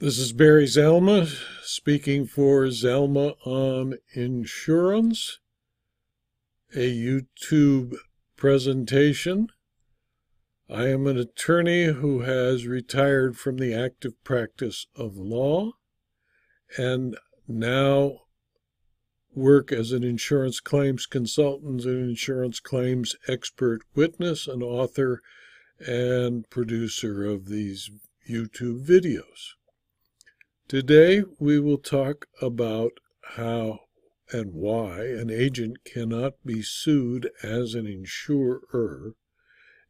This is Barry Zalma speaking for Zalma on Insurance, a YouTube presentation. I am an attorney who has retired from the active practice of law and now work as an insurance claims consultant and insurance claims expert witness and author and producer of these YouTube videos. Today, we will talk about how and why an agent cannot be sued as an insurer,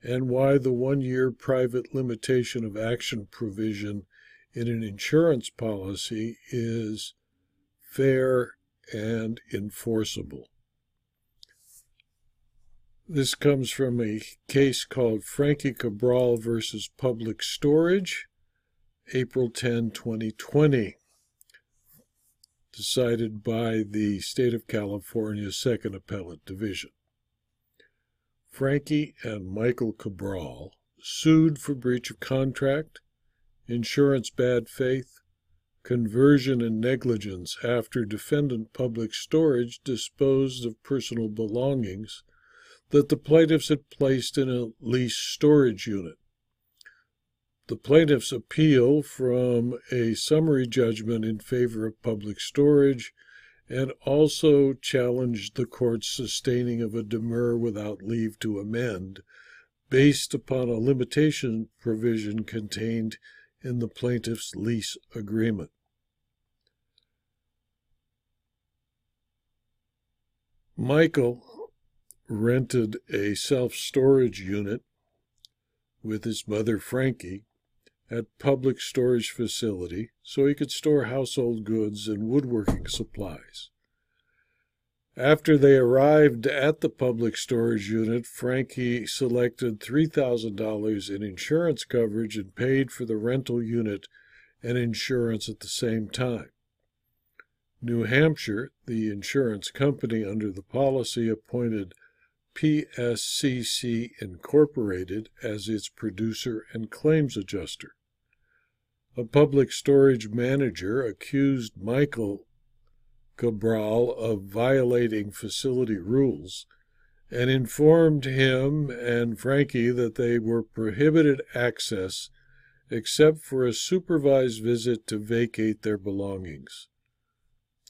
and why the one year private limitation of action provision in an insurance policy is fair and enforceable. This comes from a case called Frankie Cabral versus Public Storage April 10, 2020, decided by the State of California Second Appellate Division. Frankie and Michael Cabral sued for breach of contract, insurance bad faith, conversion and negligence after defendant public storage disposed of personal belongings that the plaintiffs had placed in a lease storage unit the plaintiff's appeal from a summary judgment in favor of public storage and also challenged the court's sustaining of a demur without leave to amend based upon a limitation provision contained in the plaintiff's lease agreement. Michael rented a self storage unit with his mother Frankie at public storage facility so he could store household goods and woodworking supplies. After they arrived at the public storage unit, Frankie selected $3,000 in insurance coverage and paid for the rental unit and insurance at the same time. New Hampshire, the insurance company under the policy, appointed PSCC Incorporated as its producer and claims adjuster a public storage manager accused Michael Cabral of violating facility rules and informed him and Frankie that they were prohibited access except for a supervised visit to vacate their belongings.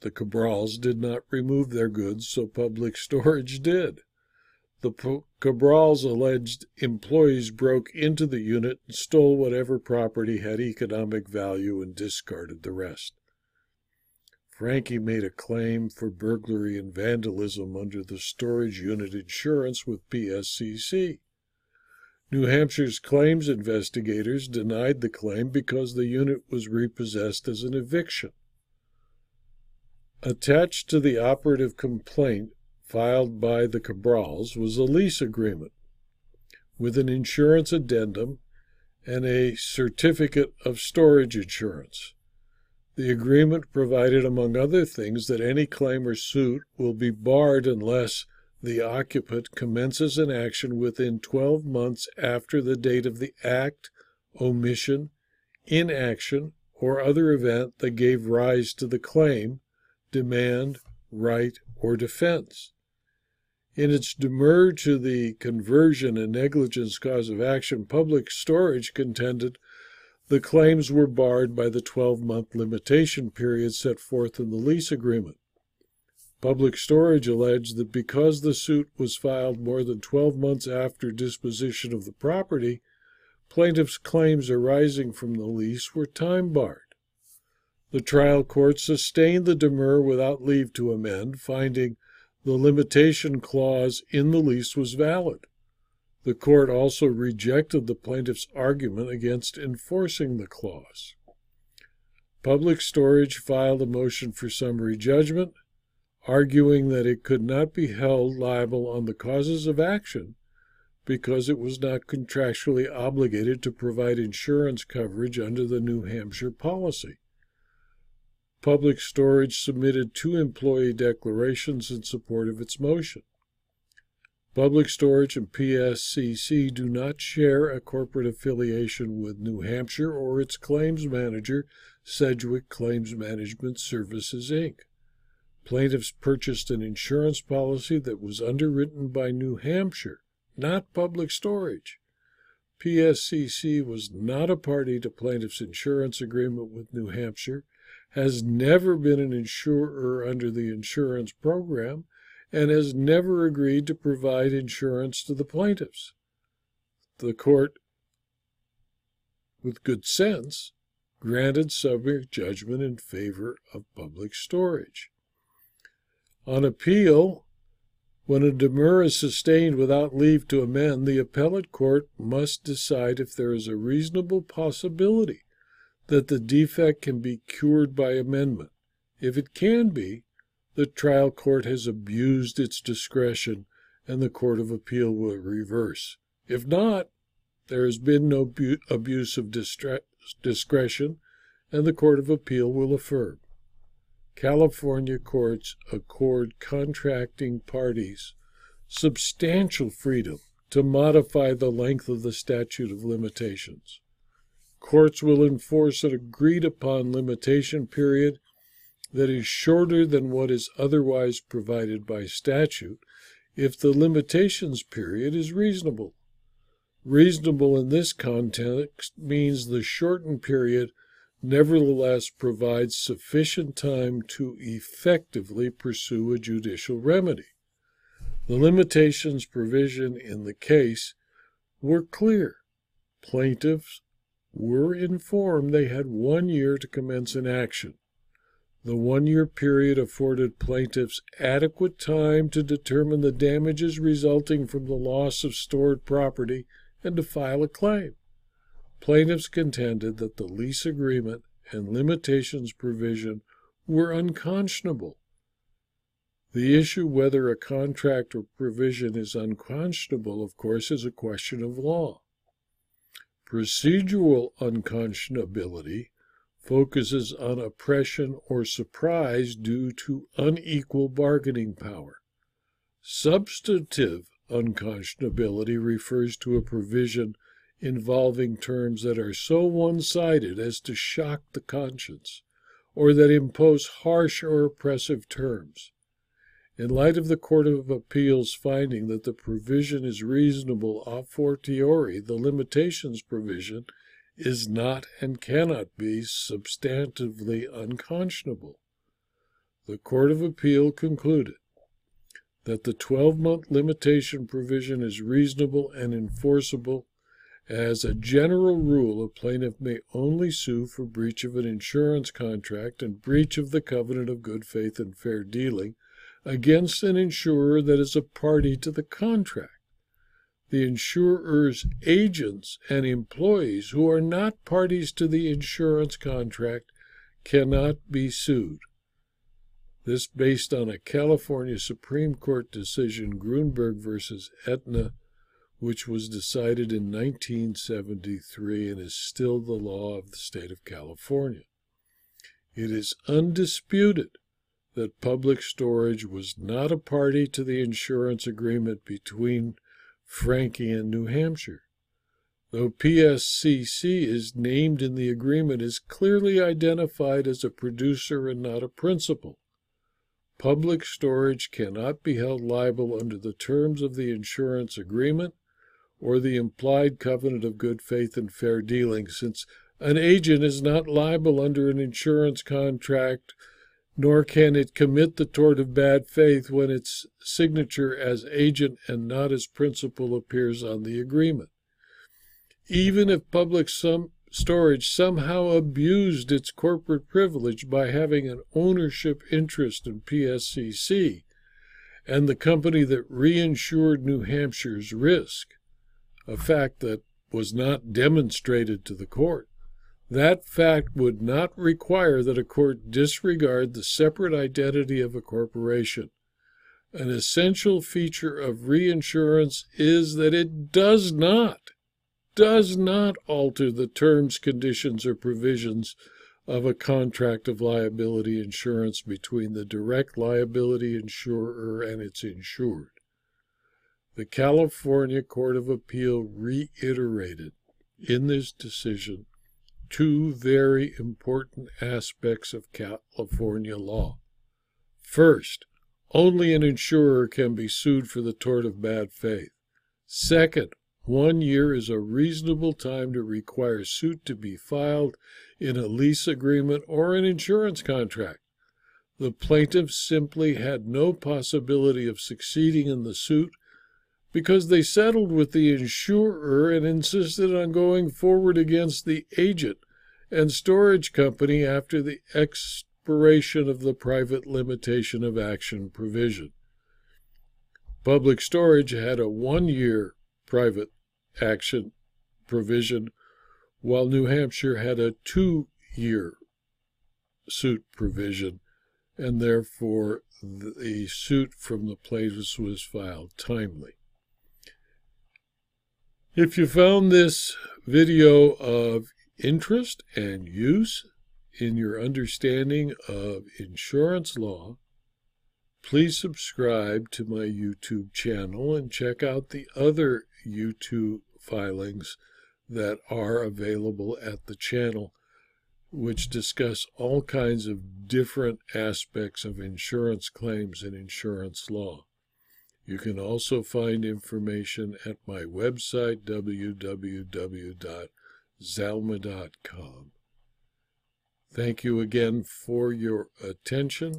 The Cabrals did not remove their goods, so public storage did. The Cabrals alleged employees broke into the unit and stole whatever property had economic value and discarded the rest. Frankie made a claim for burglary and vandalism under the storage unit insurance with PSCC. New Hampshire's claims investigators denied the claim because the unit was repossessed as an eviction. Attached to the operative complaint filed by the Cabrals was a lease agreement with an insurance addendum and a certificate of storage insurance. The agreement provided, among other things, that any claim or suit will be barred unless the occupant commences an action within 12 months after the date of the act, omission, inaction, or other event that gave rise to the claim, demand, right, or defense. In its demur to the conversion and negligence cause of action, public storage contended the claims were barred by the 12 month limitation period set forth in the lease agreement. Public storage alleged that because the suit was filed more than 12 months after disposition of the property, plaintiff's claims arising from the lease were time barred. The trial court sustained the demur without leave to amend, finding the limitation clause in the lease was valid. The court also rejected the plaintiff's argument against enforcing the clause. Public Storage filed a motion for summary judgment, arguing that it could not be held liable on the causes of action because it was not contractually obligated to provide insurance coverage under the New Hampshire policy. Public Storage submitted two employee declarations in support of its motion. Public Storage and PSCC do not share a corporate affiliation with New Hampshire or its claims manager, Sedgwick Claims Management Services, Inc. Plaintiffs purchased an insurance policy that was underwritten by New Hampshire, not Public Storage. PSCC was not a party to plaintiff's insurance agreement with New Hampshire, has never been an insurer under the insurance program, and has never agreed to provide insurance to the plaintiffs. The court, with good sense, granted summary judgment in favor of public storage. On appeal, when a demur is sustained without leave to amend, the appellate court must decide if there is a reasonable possibility that the defect can be cured by amendment. If it can be, the trial court has abused its discretion and the Court of Appeal will reverse. If not, there has been no bu- abuse of discretion and the Court of Appeal will affirm. California courts accord contracting parties substantial freedom to modify the length of the statute of limitations. Courts will enforce an agreed upon limitation period that is shorter than what is otherwise provided by statute if the limitations period is reasonable. Reasonable in this context means the shortened period nevertheless provides sufficient time to effectively pursue a judicial remedy. The limitations provision in the case were clear. Plaintiffs were informed they had one year to commence an action. The one year period afforded plaintiffs adequate time to determine the damages resulting from the loss of stored property and to file a claim. Plaintiffs contended that the lease agreement and limitations provision were unconscionable. The issue whether a contract or provision is unconscionable, of course, is a question of law. Procedural unconscionability focuses on oppression or surprise due to unequal bargaining power. Substantive unconscionability refers to a provision involving terms that are so one sided as to shock the conscience, or that impose harsh or oppressive terms. In light of the Court of Appeals finding that the provision is reasonable a fortiori, the limitations provision is not and cannot be substantively unconscionable. The Court of Appeal concluded that the 12 month limitation provision is reasonable and enforceable. As a general rule, a plaintiff may only sue for breach of an insurance contract and breach of the covenant of good faith and fair dealing against an insurer that is a party to the contract the insurer's agents and employees who are not parties to the insurance contract cannot be sued. This based on a California Supreme Court decision, Gruenberg versus Aetna, which was decided in 1973 and is still the law of the state of California. It is undisputed that public storage was not a party to the insurance agreement between Frankie and New Hampshire. Though PSCC is named in the agreement is clearly identified as a producer and not a principal. Public storage cannot be held liable under the terms of the insurance agreement or the implied covenant of good faith and fair dealing, since an agent is not liable under an insurance contract nor can it commit the tort of bad faith when its signature as agent and not as principal appears on the agreement. Even if public some storage somehow abused its corporate privilege by having an ownership interest in PSCC and the company that reinsured New Hampshire's risk, a fact that was not demonstrated to the court, that fact would not require that a court disregard the separate identity of a corporation. An essential feature of reinsurance is that it does not, does not alter the terms, conditions, or provisions of a contract of liability insurance between the direct liability insurer and its insured. The California Court of Appeal reiterated in this decision two very important aspects of California law. First, only an insurer can be sued for the tort of bad faith. Second, one year is a reasonable time to require suit to be filed in a lease agreement or an insurance contract. The plaintiffs simply had no possibility of succeeding in the suit because they settled with the insurer and insisted on going forward against the agent and storage company after the expiration of the private limitation of action provision. Public storage had a one year private action provision, while New Hampshire had a two year suit provision, and therefore the suit from the plaintiffs was filed timely. If you found this video of interest and use in your understanding of insurance law, please subscribe to my YouTube channel and check out the other YouTube filings that are available at the channel, which discuss all kinds of different aspects of insurance claims and insurance law. You can also find information at my website, www.zalma.com. Thank you again for your attention.